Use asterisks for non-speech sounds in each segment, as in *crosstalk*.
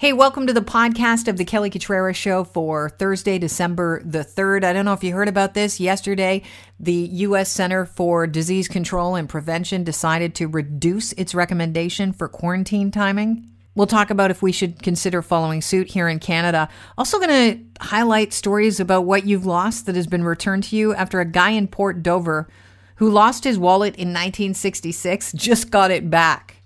Hey, welcome to the podcast of the Kelly Cutrara Show for Thursday, December the 3rd. I don't know if you heard about this. Yesterday, the U.S. Center for Disease Control and Prevention decided to reduce its recommendation for quarantine timing. We'll talk about if we should consider following suit here in Canada. Also, going to highlight stories about what you've lost that has been returned to you after a guy in Port Dover who lost his wallet in 1966 just got it back.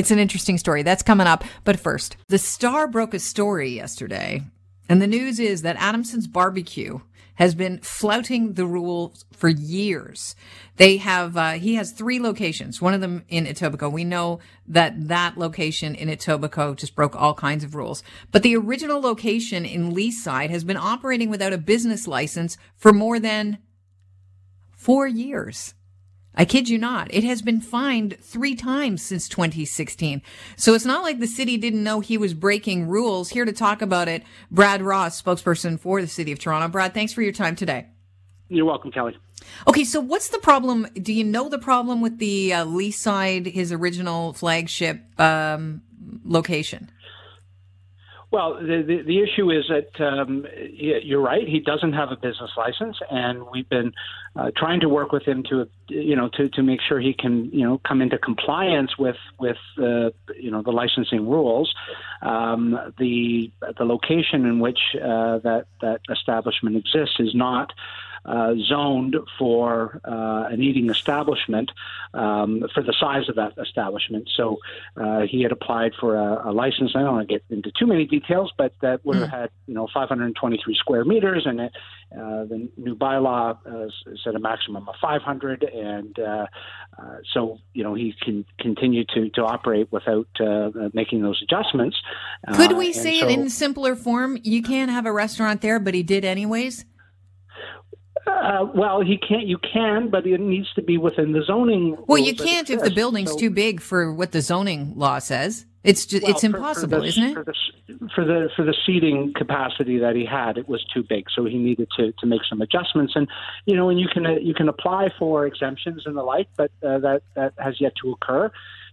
It's an interesting story. That's coming up. But first, the Star broke a story yesterday. And the news is that Adamson's Barbecue has been flouting the rules for years. They have, uh, he has three locations, one of them in Etobicoke. We know that that location in Etobicoke just broke all kinds of rules. But the original location in Leaside has been operating without a business license for more than four years. I kid you not. It has been fined three times since 2016. So it's not like the city didn't know he was breaking rules. Here to talk about it, Brad Ross, spokesperson for the city of Toronto. Brad, thanks for your time today. You're welcome, Kelly. Okay, so what's the problem? Do you know the problem with the uh, Leaside, his original flagship um, location? Well, the, the, the issue is that um, you're right. He doesn't have a business license, and we've been uh, trying to work with him to, you know, to, to make sure he can, you know, come into compliance with with uh, you know the licensing rules. Um, the the location in which uh, that that establishment exists is not uh, zoned for uh, an eating establishment um, for the size of that establishment. So uh, he had applied for a, a, license. I don't want to get into too many details, but that would have mm. had you know 523 square meters, and it, uh, the new bylaw uh, said a maximum of 500, and uh, so you know he can continue to to operate without making those adjustments. Could we say so, it in simpler form? You can't have a restaurant there, but he did anyways. Uh, well, he can't. You can, but it needs to be within the zoning. Well, you can't if the building's so, too big for what the zoning law says. It's just well, it's impossible, for, for the, isn't it? For the, for the for the seating capacity that he had, it was too big, so he needed to, to make some adjustments. And you know, and you can uh, you can apply for exemptions and the like, but uh, that that has yet to occur.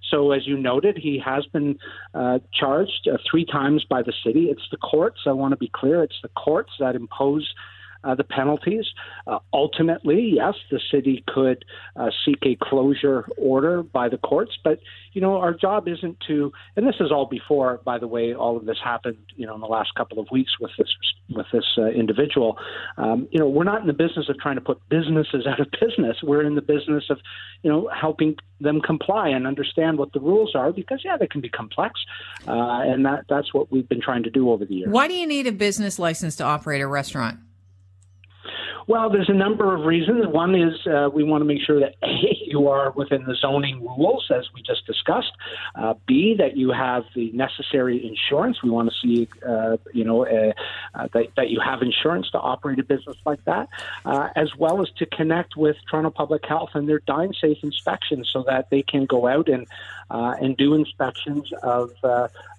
So, as you noted, he has been uh, charged uh, three times by the city. It's the courts. I want to be clear. It's the courts that impose uh, the penalties. Uh, ultimately, yes, the city could uh, seek a closure order by the courts, but you know our job isn't to. And this is all before, by the way, all of this happened. You know, in the last couple of weeks with this with this uh, individual. Um, you know, we're not in the business of trying to put businesses *laughs* out of business. We're in the business of you know helping them comply and understand what the rules are because yeah, they can be complex, uh, and that that's what we've been trying to do over the years. Why do you need a business license to operate a restaurant? Well, there's a number of reasons. One is uh, we want to make sure that A, *laughs* you are within the zoning rules, as we just discussed. Uh, B, that you have the necessary insurance. We want to see, uh, you know, uh, uh, that, that you have insurance to operate a business like that, uh, as well as to connect with Toronto Public Health and their Dine Safe inspections so that they can go out and and do inspections of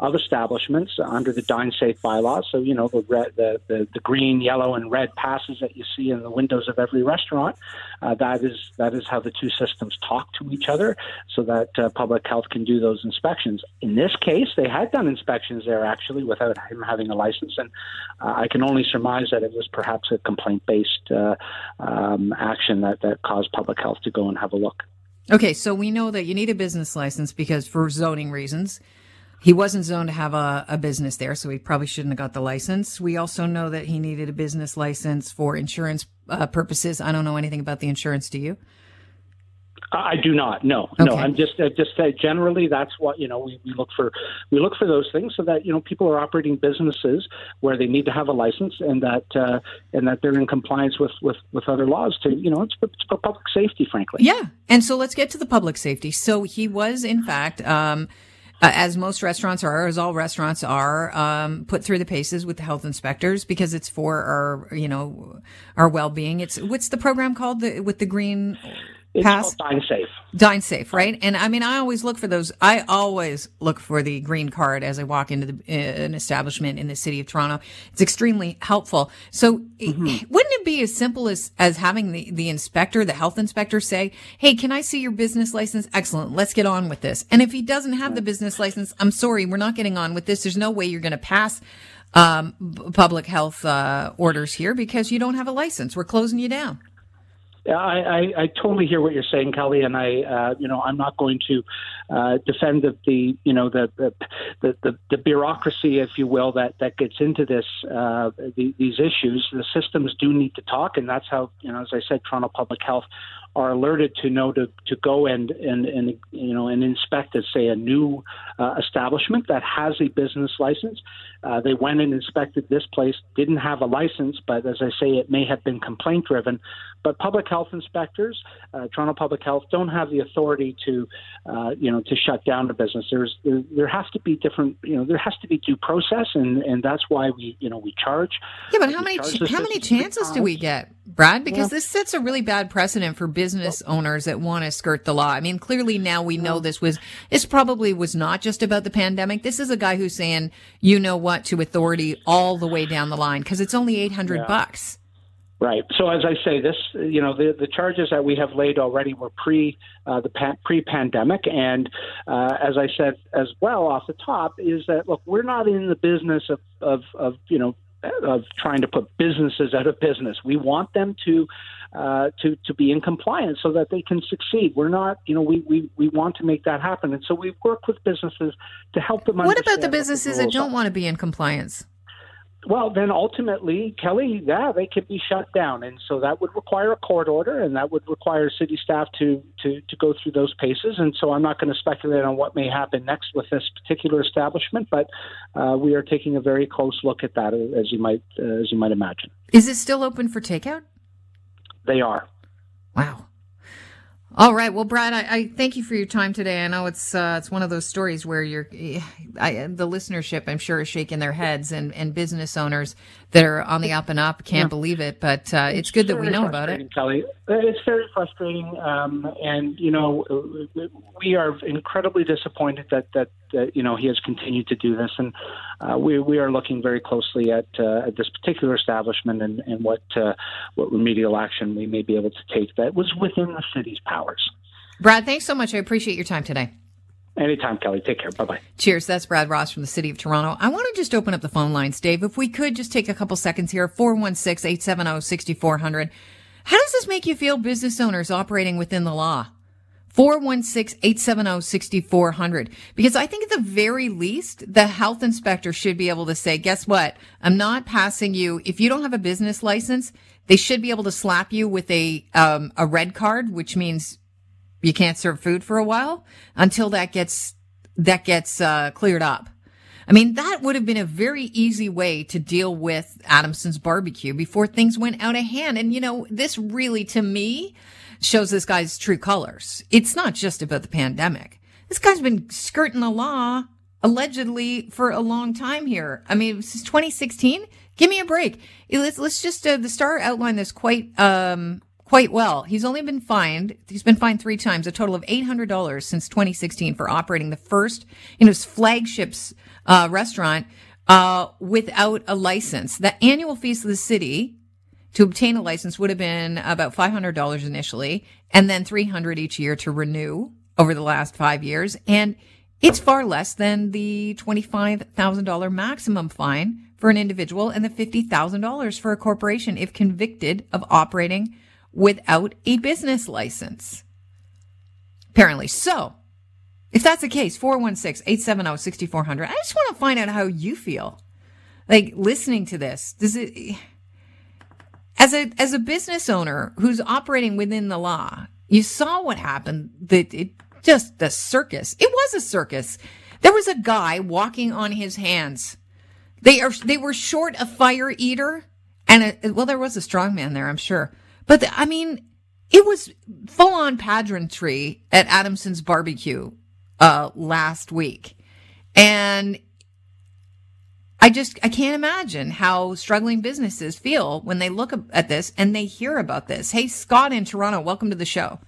of establishments under the Dine Safe bylaws. So, you know, the, red, the, the, the green, yellow, and red passes that you see in in the windows of every restaurant. Uh, that is that is how the two systems talk to each other, so that uh, public health can do those inspections. In this case, they had done inspections there actually without him having a license, and uh, I can only surmise that it was perhaps a complaint-based uh, um, action that that caused public health to go and have a look. Okay, so we know that you need a business license because for zoning reasons. He wasn't zoned to have a, a business there, so he probably shouldn't have got the license. We also know that he needed a business license for insurance uh, purposes. I don't know anything about the insurance. Do you? I do not. No, okay. no. I'm just uh, just uh, generally that's what you know. We, we look for we look for those things so that you know people are operating businesses where they need to have a license and that uh, and that they're in compliance with, with, with other laws. To you know, it's it's for public safety, frankly. Yeah, and so let's get to the public safety. So he was in fact. Um, uh, as most restaurants are, as all restaurants are, um, put through the paces with the health inspectors because it's for our, you know, our well-being. It's what's the program called the, with the green it's pass? Dine Safe. Dine Safe, right? And I mean, I always look for those. I always look for the green card as I walk into the, uh, an establishment in the city of Toronto. It's extremely helpful. So, mm-hmm. *laughs* wouldn't it be as simple as as having the the inspector, the health inspector, say, "Hey, can I see your business license? Excellent. Let's get on with this." And if he doesn't have the business license, I'm sorry, we're not getting on with this. There's no way you're going to pass um, public health uh, orders here because you don't have a license. We're closing you down. I, I, I totally hear what you're saying, Kelly, and I, uh, you know, I'm not going to uh, defend the, the, you know, the, the, the, the, bureaucracy, if you will, that that gets into this uh, the, these issues. The systems do need to talk, and that's how, you know, as I said, Toronto Public Health are alerted to know to, to go and, and, and you know and inspect, say, a new uh, establishment that has a business license. Uh, they went and inspected this place, didn't have a license, but as I say, it may have been complaint driven. But public health inspectors, uh, Toronto Public Health, don't have the authority to, uh, you know, to shut down a business. There's there, there has to be different, you know, there has to be due process, and, and that's why we, you know, we charge. Yeah, but how many ch- how many chances do we get, Brad? Because yeah. this sets a really bad precedent for business owners that want to skirt the law. I mean, clearly now we know this was this probably was not just about the pandemic. This is a guy who's saying, you know what, to authority all the way down the line because it's only eight hundred yeah. bucks. Right. So as I say, this you know the the charges that we have laid already were pre uh, the pa- pre pandemic, and uh, as I said as well off the top is that look we're not in the business of of, of you know of trying to put businesses out of business. We want them to uh, to to be in compliance so that they can succeed. We're not, you know, we, we, we want to make that happen, and so we work with businesses to help them. What about the businesses the that don't are. want to be in compliance? Well, then ultimately, Kelly, yeah, they could be shut down, and so that would require a court order, and that would require city staff to to to go through those paces. And so, I'm not going to speculate on what may happen next with this particular establishment, but uh, we are taking a very close look at that, as you might uh, as you might imagine. Is it still open for takeout? They are. Wow. All right. Well, Brad, I, I, thank you for your time today. I know it's uh, it's one of those stories where you're I, the listenership, I'm sure, is shaking their heads, and, and business owners that are on the up and up can't yeah. believe it. But uh, it's, it's, good that we know about it. Kelly, it's very frustrating, um, and you know, we are incredibly disappointed that that, that you know he has continued to do this, and uh, we we are looking very closely at, uh, at this particular establishment and, and what uh, what remedial action we may be able to take that was within the city's powers. Brad, thanks so much. I appreciate your time today. Anytime, Kelly. Take care. Bye bye. Cheers. That's Brad Ross from the city of Toronto. I want to just open up the phone lines, Dave. If we could just take a couple seconds here 416 870 6400. How does this make you feel, business owners operating within the law? 416-870-6400. Because I think at the very least, the health inspector should be able to say, guess what? I'm not passing you. If you don't have a business license, they should be able to slap you with a, um, a red card, which means you can't serve food for a while until that gets, that gets, uh, cleared up. I mean, that would have been a very easy way to deal with Adamson's barbecue before things went out of hand. And, you know, this really, to me, shows this guy's true colors. It's not just about the pandemic. This guy's been skirting the law allegedly for a long time here. I mean, since 2016. Give me a break. Let's, let's just, uh, the star outline this quite, um, quite well. He's only been fined, he's been fined three times, a total of $800 since 2016 for operating the first, you know, his flagships, uh, restaurant, uh, without a license. The annual fees of the city to obtain a license would have been about $500 initially and then 300 each year to renew over the last five years. And it's far less than the $25,000 maximum fine for an individual and the $50,000 for a corporation if convicted of operating without a business license. Apparently. So, if that's the case, 416-870-6400. I just want to find out how you feel. Like listening to this, does it as a as a business owner who's operating within the law, you saw what happened that it just the circus. It was a circus. There was a guy walking on his hands. They are they were short a fire eater and a, well there was a strong man there, I'm sure. But the, I mean, it was full on pageantry at Adamson's barbecue uh, last week. And I just, I can't imagine how struggling businesses feel when they look at this and they hear about this. Hey, Scott in Toronto, welcome to the show.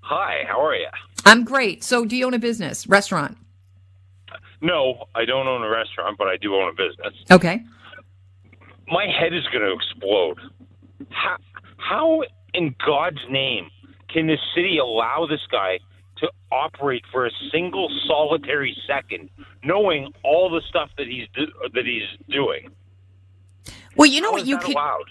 Hi, how are you? I'm great. So, do you own a business, restaurant? No, I don't own a restaurant, but I do own a business. Okay. My head is going to explode. How, how in God's name can the city allow this guy to operate for a single solitary second, knowing all the stuff that he's do, that he's doing? Well, you know How what you could. allowed?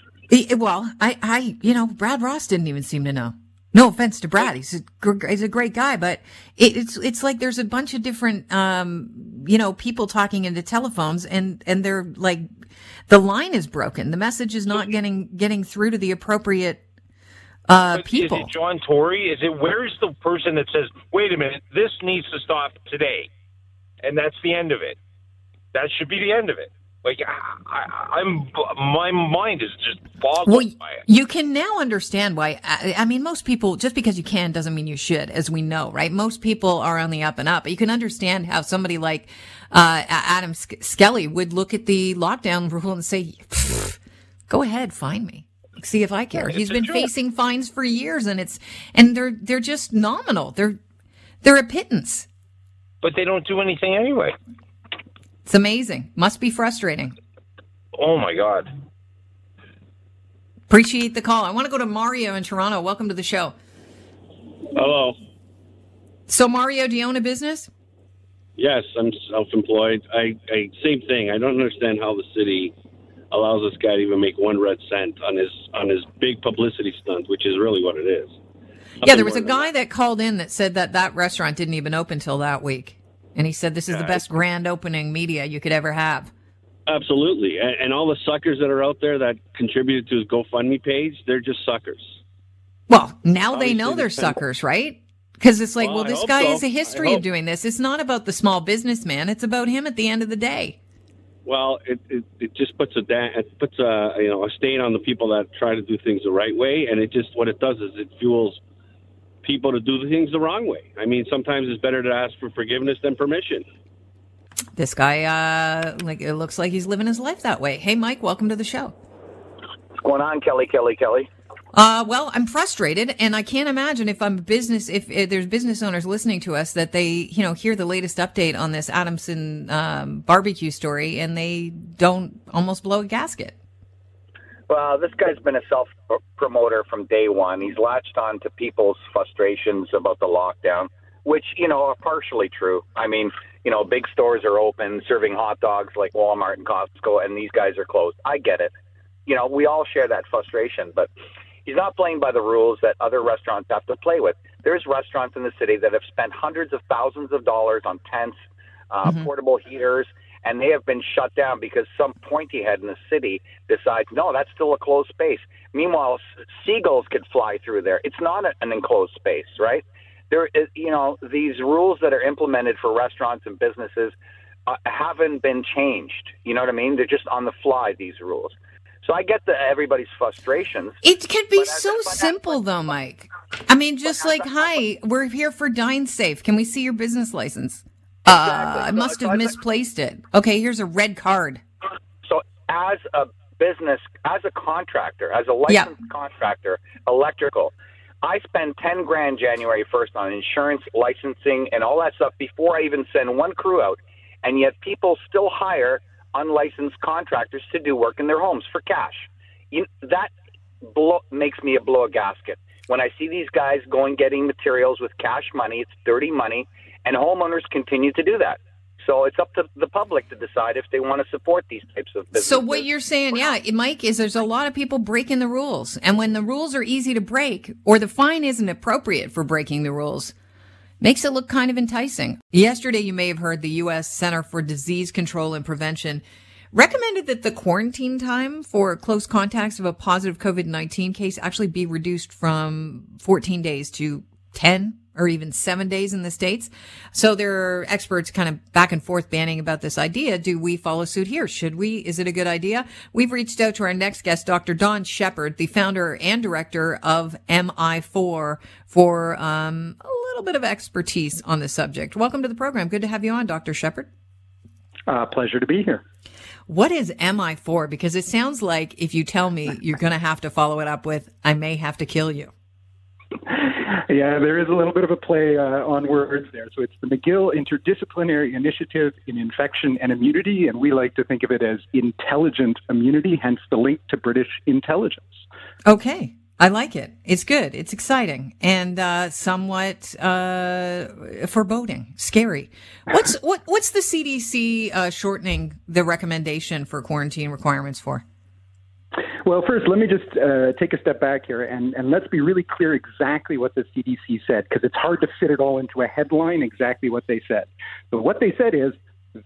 Well, I, I, you know, Brad Ross didn't even seem to know. No offense to Brad, he's a, he's a great guy, but it, it's it's like there's a bunch of different, um, you know, people talking into telephones, and and they're like, the line is broken, the message is not getting getting through to the appropriate uh, people. Is it John Tory? Is it where's the person that says, "Wait a minute, this needs to stop today," and that's the end of it? That should be the end of it. Like I, I, I'm, my mind is just boggled Well, by it. you can now understand why. I, I mean, most people, just because you can doesn't mean you should, as we know, right? Most people are on the up and up. But you can understand how somebody like uh, Adam Skelly would look at the lockdown rule and say, "Go ahead, find me." See if I care. it's He's a been joke. facing fines for years, and it's and they're they're just nominal. They're they're a pittance. But they don't do anything anyway. It's amazing. Must be frustrating. Oh my God. Appreciate the call. I want to go to Mario in Toronto. Welcome to the show. Hello. So, Mario, do you own a business? Yes, I'm self-employed. I, I same thing. I don't understand how the city allows this guy to even make one red cent on his on his big publicity stunt, which is really what it is. Yeah, there was a guy that called in that said that that restaurant didn't even open till that week. And he said this is the best grand opening media you could ever have. Absolutely, and, and all the suckers that are out there that contributed to his GoFundMe page, they're just suckers. Well, now they know they're suckers, right? Because it's like, Well, well, this guy so. has a history of doing this. It's not about the small businessman. It's about him at the end of the day. Well, it, it, it just puts a da- it puts a you know a stain on the people that try to do things the right way, and it just what it does is it fuels people to do the things the wrong way. I mean, sometimes it's better to ask for forgiveness than permission. This guy, uh, like, it looks like he's living his life that way. Hey, Mike, welcome to the show. What's going on, Kelly? Kelly, Kelly. Uh, well, I'm frustrated, and I can't imagine if I'm business, if, if there's business owners listening to us that they, you know, hear the latest update on this Adamson um, barbecue story and they don't almost blow a gasket. Well, this guy's been a self promoter from day one. He's latched on to people's frustrations about the lockdown, which, you know, are partially true. I mean, you know, big stores are open, serving hot dogs like Walmart and Costco, and these guys are closed. I get it. You know, we all share that frustration, but he's not playing by the rules that other restaurants have to play with. There's restaurants in the city that have spent hundreds of thousands of dollars on tents, uh, portable heaters, and they have been shut down because some pointy head in the city decides, no, that's still a closed space. Meanwhile, s- seagulls could fly through there. It's not an enclosed space, right? There is, you know, these rules that are implemented for restaurants and businesses uh, haven't been changed. You know what I mean? They're just on the fly, these rules. So I get the, everybody's frustrations. It could be so simple, though, Mike. I mean, just like, hi, we're here for Dine Safe. Can we see your business license? Uh, I must so have misplaced it. Okay, here's a red card. So as a business, as a contractor, as a licensed contractor, electrical, I spend 10 grand January 1st on insurance, licensing, and all that stuff before I even send one crew out. And yet people still hire unlicensed contractors to do work in their homes for cash. You, that blow, makes me a blow a gasket. When I see these guys going getting materials with cash money, it's dirty money, and homeowners continue to do that. So it's up to the public to decide if they want to support these types of businesses. So what you're saying, yeah, Mike, is there's a lot of people breaking the rules, and when the rules are easy to break, or the fine isn't appropriate for breaking the rules, makes it look kind of enticing. Yesterday, you may have heard the U.S. Center for Disease Control and Prevention recommended that the quarantine time for close contacts of a positive COVID-19 case actually be reduced from 14 days to 10 or even seven days in the States. So there are experts kind of back and forth banning about this idea. Do we follow suit here? Should we? Is it a good idea? We've reached out to our next guest, Dr. Don Sheppard, the founder and director of MI4 for um, little bit of expertise on the subject. Welcome to the program. Good to have you on, Dr. Sheppard. Uh, pleasure to be here. What is MI4? Because it sounds like if you tell me, you're going to have to follow it up with, I may have to kill you. yeah, there is a little bit of a play uh, on words there. So it's the McGill Interdisciplinary Initiative in Infection and Immunity, and we like to think of it as intelligent immunity, hence the link to British intelligence. Okay. I like it. It's good. It's exciting and uh, somewhat uh, foreboding, scary. What's *laughs* what, what's the CDC uh, shortening the recommendation for quarantine requirements for? Well, first, let me just uh, take a step back here and, and let's be really clear exactly what the CDC said, because it's hard to fit it all into a headline exactly what they said. But what they said is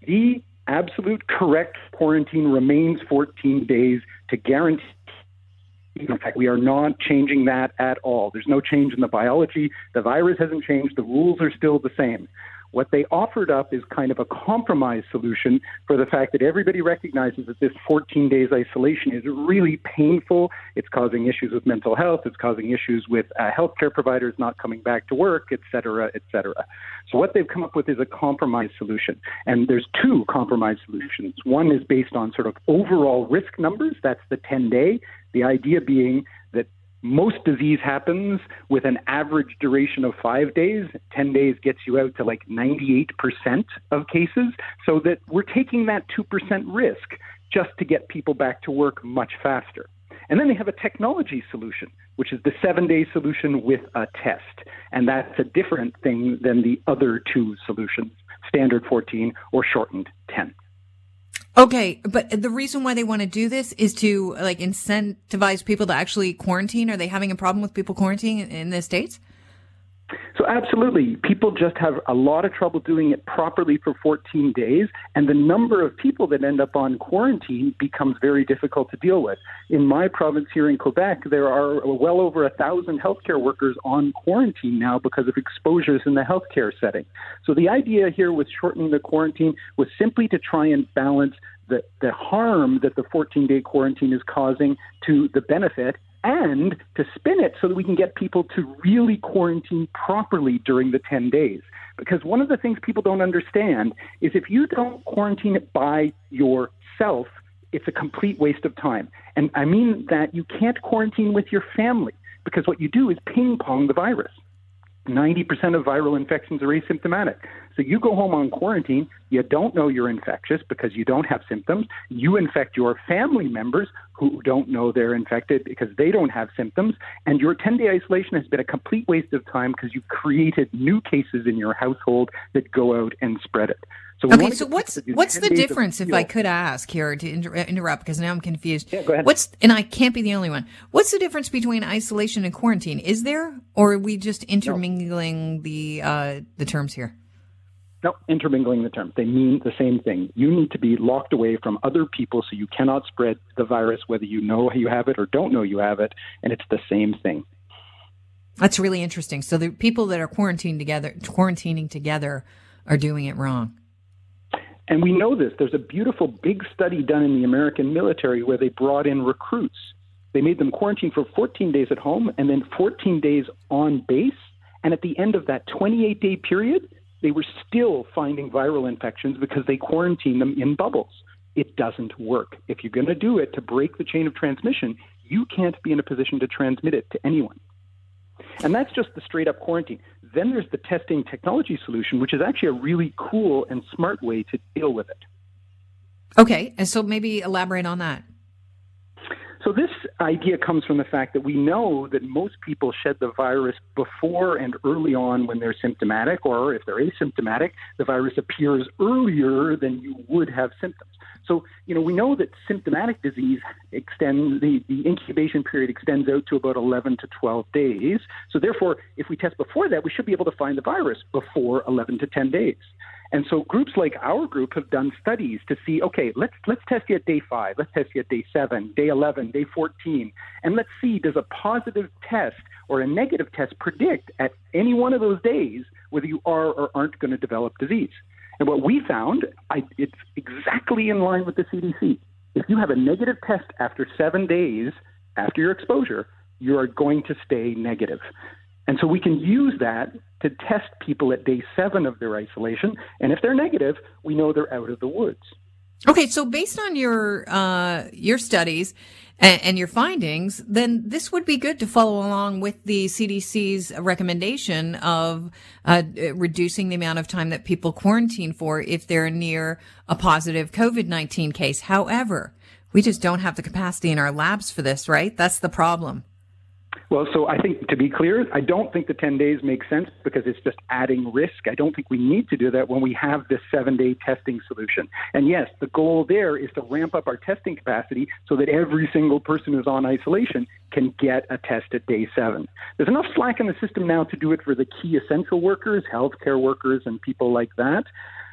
the absolute correct quarantine remains 14 days to guarantee. We are not changing that at all. There's no change in the biology. The virus hasn't changed. The rules are still the same. What they offered up is kind of a compromise solution for the fact that everybody recognizes that this 14 days isolation is really painful. It's causing issues with mental health. It's causing issues with uh, healthcare providers not coming back to work, et cetera, et cetera. So what they've come up with is a compromise solution. And there's two compromise solutions. One is based on sort of overall risk numbers. That's the 10 day. The idea being that most disease happens with an average duration of five days. 10 days gets you out to like 98% of cases. So that we're taking that 2% risk just to get people back to work much faster. And then they have a technology solution, which is the seven day solution with a test. And that's a different thing than the other two solutions, standard 14 or shortened 10. Okay, but the reason why they want to do this is to like incentivize people to actually quarantine. Are they having a problem with people quarantining in the states? So, absolutely. People just have a lot of trouble doing it properly for 14 days, and the number of people that end up on quarantine becomes very difficult to deal with. In my province here in Quebec, there are well over a thousand healthcare workers on quarantine now because of exposures in the healthcare setting. So, the idea here with shortening the quarantine was simply to try and balance the, the harm that the 14 day quarantine is causing to the benefit and to spin it so that we can get people to really quarantine properly during the 10 days. Because one of the things people don't understand is if you don't quarantine it by yourself, it's a complete waste of time. And I mean that you can't quarantine with your family because what you do is ping pong the virus. 90% of viral infections are asymptomatic. So you go home on quarantine, you don't know you're infectious because you don't have symptoms. You infect your family members who don't know they're infected because they don't have symptoms. And your 10 day isolation has been a complete waste of time because you've created new cases in your household that go out and spread it. So okay, so what's what's the difference, if I could ask here to inter- interrupt, because now I'm confused. Yeah, go ahead. What's and I can't be the only one. What's the difference between isolation and quarantine? Is there, or are we just intermingling no. the uh, the terms here? No, intermingling the terms. They mean the same thing. You need to be locked away from other people so you cannot spread the virus, whether you know you have it or don't know you have it, and it's the same thing. That's really interesting. So the people that are quarantined together, quarantining together, are doing it wrong. And we know this. There's a beautiful big study done in the American military where they brought in recruits. They made them quarantine for 14 days at home and then 14 days on base. And at the end of that 28 day period, they were still finding viral infections because they quarantined them in bubbles. It doesn't work. If you're going to do it to break the chain of transmission, you can't be in a position to transmit it to anyone. And that's just the straight up quarantine. Then there's the testing technology solution, which is actually a really cool and smart way to deal with it. Okay, and so maybe elaborate on that. So this idea comes from the fact that we know that most people shed the virus before and early on when they're symptomatic, or if they're asymptomatic, the virus appears earlier than you would have symptoms. So, you know, we know that symptomatic disease extends, the, the incubation period extends out to about 11 to 12 days. So, therefore, if we test before that, we should be able to find the virus before 11 to 10 days. And so groups like our group have done studies to see, okay, let's let's test you at day five, let's test you at day seven, day eleven, day fourteen, and let's see does a positive test or a negative test predict at any one of those days whether you are or aren't going to develop disease. And what we found, I, it's exactly in line with the CDC. If you have a negative test after seven days after your exposure, you are going to stay negative. And so we can use that to test people at day seven of their isolation. And if they're negative, we know they're out of the woods. Okay, so based on your uh, your studies, and, and, your findings, then this would be good to follow along with the CDC's recommendation of uh, reducing the amount of time that people quarantine for if they're near a positive COVID 19 case. However, we just don't have the capacity in our labs for this, right? That's the problem. Well, so I think to be clear, I don't think the 10 days makes sense because it's just adding risk. I don't think we need to do that when we have this seven day testing solution. And yes, the goal there is to ramp up our testing capacity so that every single person who's on isolation can get a test at day seven. There's enough slack in the system now to do it for the key essential workers, healthcare workers, and people like that.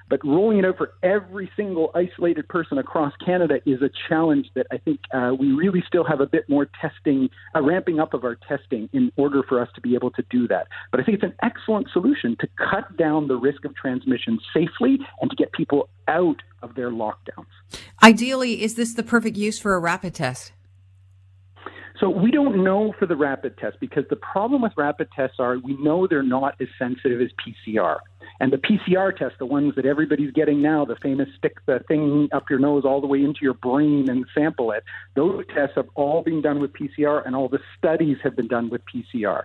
But rolling it out for every single isolated person across Canada is a challenge that I think uh, we really still have a bit more testing, a ramping up of our testing in order for us to be able to do that. But I think it's an excellent solution to cut down the risk of transmission safely and to get people out of their lockdowns. Ideally, is this the perfect use for a rapid test? So we don't know for the rapid test because the problem with rapid tests are we know they're not as sensitive as PCR. And the PCR test, the ones that everybody's getting now, the famous stick the thing up your nose all the way into your brain and sample it, those tests have all been done with PCR and all the studies have been done with PCR.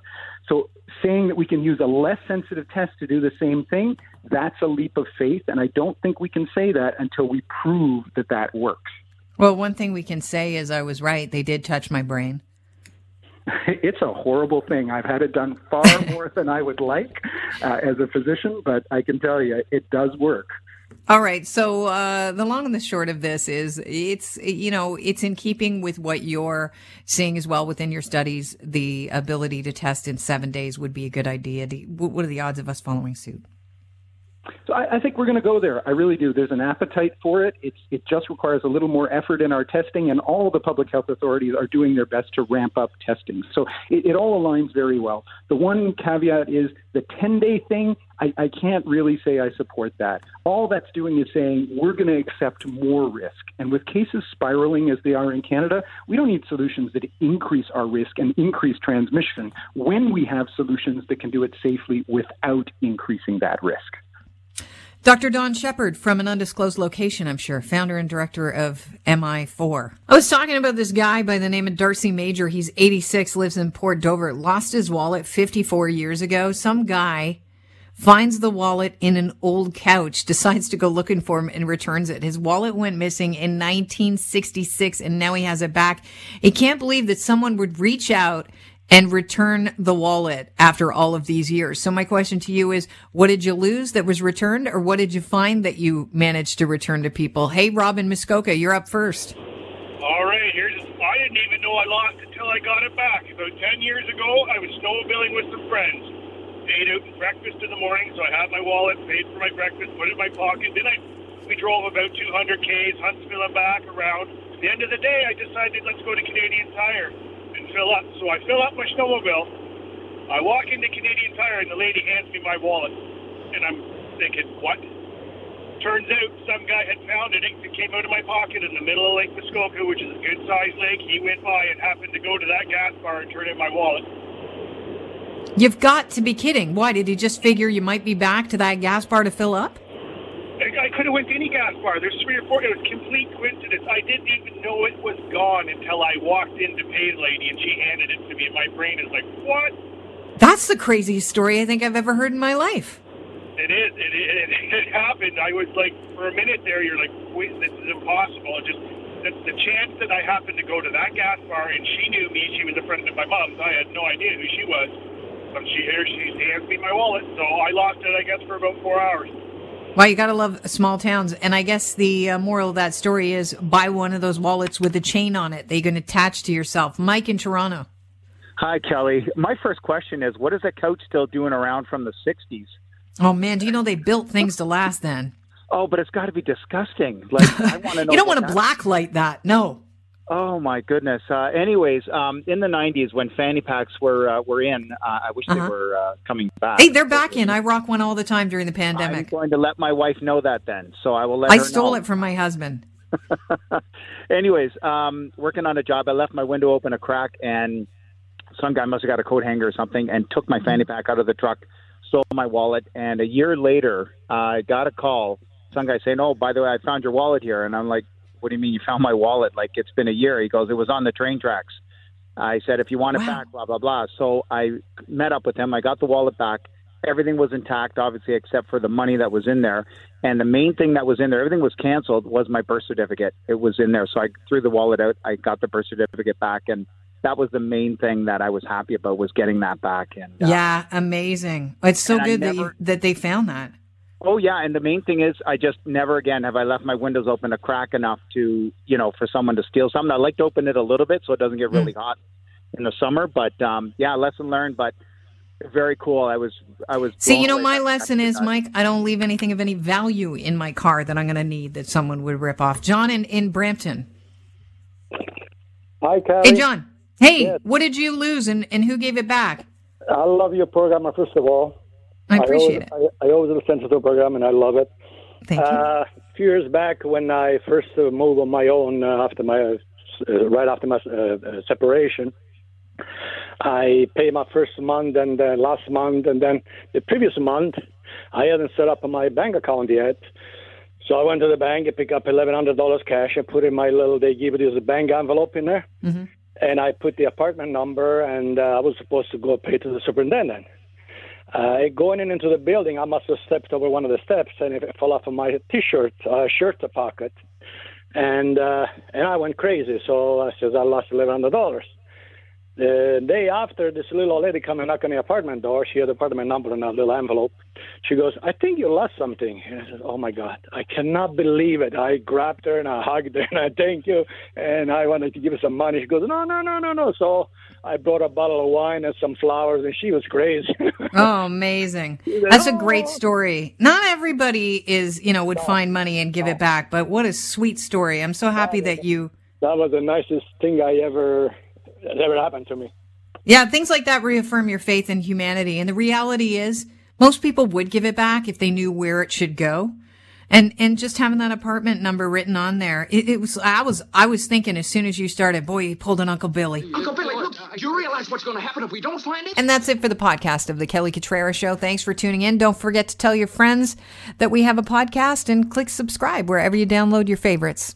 So saying that we can use a less sensitive test to do the same thing, that's a leap of faith. And I don't think we can say that until we prove that that works. Well, one thing we can say is I was right. They did touch my brain. *laughs* It's a horrible thing. I've had it done far *laughs* more than I would like uh, as a physician, but I can tell you it does work. All right. So uh, the long and the short of this is, it's you know it's in keeping with what you're seeing as well within your studies. The ability to test in seven days would be a good idea. What are the odds of us following suit? So I, I think we're going to go there. I really do. There's an appetite for it. It's, it just requires a little more effort in our testing, and all the public health authorities are doing their best to ramp up testing. So it, it all aligns very well. The one caveat is the 10 day thing. I, I can't really say I support that. All that's doing is saying we're going to accept more risk. And with cases spiraling as they are in Canada, we don't need solutions that increase our risk and increase transmission when we have solutions that can do it safely without increasing that risk. Dr. Don Sheppard from an undisclosed location, I'm sure, founder and director of MI4. I was talking about this guy by the name of Darcy Major. He's 86, lives in Port Dover, lost his wallet 54 years ago. Some guy finds the wallet in an old couch, decides to go looking for him and returns it. His wallet went missing in 1966 and now he has it back. He can't believe that someone would reach out and return the wallet after all of these years. So my question to you is, what did you lose that was returned or what did you find that you managed to return to people? Hey, Robin Muskoka, you're up first. All right, here's, I didn't even know I lost until I got it back. About 10 years ago, I was snowmobiling with some friends. Ate out and breakfast in the morning, so I had my wallet, paid for my breakfast, put it in my pocket. Then I, we drove about 200 Ks, Huntsville and back around. At the end of the day, I decided let's go to Canadian Tire fill up. So I fill up my snowmobile. I walk into Canadian Tire and the lady hands me my wallet. And I'm thinking, what? Turns out some guy had found it. It came out of my pocket in the middle of Lake Muskoka, which is a good sized lake. He went by and happened to go to that gas bar and turn in my wallet. You've got to be kidding. Why? Did he just figure you might be back to that gas bar to fill up? I could have went to any gas bar. There's three or four. It was complete coincidence. I didn't even know it was gone until I walked in to pay the lady and she handed it to me. And my brain is like, what? That's the craziest story I think I've ever heard in my life. It is. It, it, it happened. I was like, for a minute there, you're like, wait, this is impossible. It just the, the chance that I happened to go to that gas bar and she knew me. She was a friend of my mom's. I had no idea who she was. But she here she hands me my wallet, so I lost it. I guess for about four hours. Well, you got to love small towns. And I guess the uh, moral of that story is buy one of those wallets with a chain on it that you can attach to yourself. Mike in Toronto. Hi, Kelly. My first question is what is a couch still doing around from the 60s? Oh, man. Do you know they built things to last then? Oh, but it's got to be disgusting. Like, I want to *laughs* know. you don't want to blacklight that. No. Oh my goodness. Uh, anyways, um, in the '90s when fanny packs were uh, were in, uh, I wish uh-huh. they were uh, coming back. Hey, they're back in. I rock one all the time during the pandemic. I'm going to let my wife know that then, so I will let. I stole know. it from my husband. *laughs* Anyways, um, working on a job, I left my window open a crack, and some guy must have got a coat hanger or something, and took my fanny pack out of the truck, stole my wallet, and a year later, I got a call. Some guy saying, "Oh, by the way, I found your wallet here," and I'm like, "What do you mean you found my wallet? Like it's been a year." He goes, "It was on the train tracks." I said, "If you want it Wow. back, blah blah blah." So I met up with him. I got the wallet back. Everything was intact, obviously, except for the money that was in there. And the main thing that was in there, everything was canceled, was my birth certificate. It was in there. So I threw the wallet out. I got the birth certificate back, and that was the main thing that I was happy about was getting that back. And uh, Yeah, amazing. It's so good that you, that they found that. Oh yeah, and the main thing is I just never again have I left my windows open a crack enough to you know for someone to steal something. I like to open it a little bit so it doesn't get really hot in the summer. But um, yeah, lesson learned. But very cool. I was I was. See, you know, my lesson is, that- Mike, I don't leave anything of any value in my car that I'm going to need that someone would rip off. John in, in Brampton. Hi, Carrie. Hey, John. Hey, Yes. what did you lose and, and who gave it back? I love your program, first of all. I appreciate always, I, I always listen to the program, and I love it. it. Thank you. Uh, a few years back, when I first uh, moved on my own uh, after my uh, right after my uh, uh, separation, I paid my first month and uh, last month, and then the previous month, I hadn't set up my bank account yet. So I went to the bank and picked up eleven hundred dollars cash and put in my little. They give you this bank envelope in there, Mhm. and I put the apartment number, and uh, I was supposed to go pay to the superintendent. Uh, going in into the building, I must have stepped over one of the steps, and it fell off of my T-shirt uh, shirt pocket, and uh, and I went crazy. So I says I lost eleven hundred dollars. The day after, this little old lady come and knock on the apartment door. She had the apartment number in a little envelope. She goes, "I think you lost something." And I said, "Oh my God, I cannot believe it!" I grabbed her and I hugged her and I thank you, and I wanted to give her some money. She goes, "No, no, no, no, no." So I brought a bottle of wine and some flowers, and she was crazy. *laughs* Oh, amazing. That's a great story. Not everybody is, you know, would find money and give it back, but what a sweet story. I'm so happy that you that was the nicest thing I ever that ever happened to me. Yeah, things like that reaffirm your faith in humanity. And the reality is, most people would give it back if they knew where it should go. And and just having that apartment number written on there, it, it was I was I was thinking as soon as you started, boy, you pulled an Uncle Billy. Uncle Billy, look, do you realize what's going to happen if we don't find it? And that's it for the podcast of the Kelly Cutrara Show. Thanks for tuning in. Don't forget to tell your friends that we have a podcast and click subscribe wherever you download your favorites.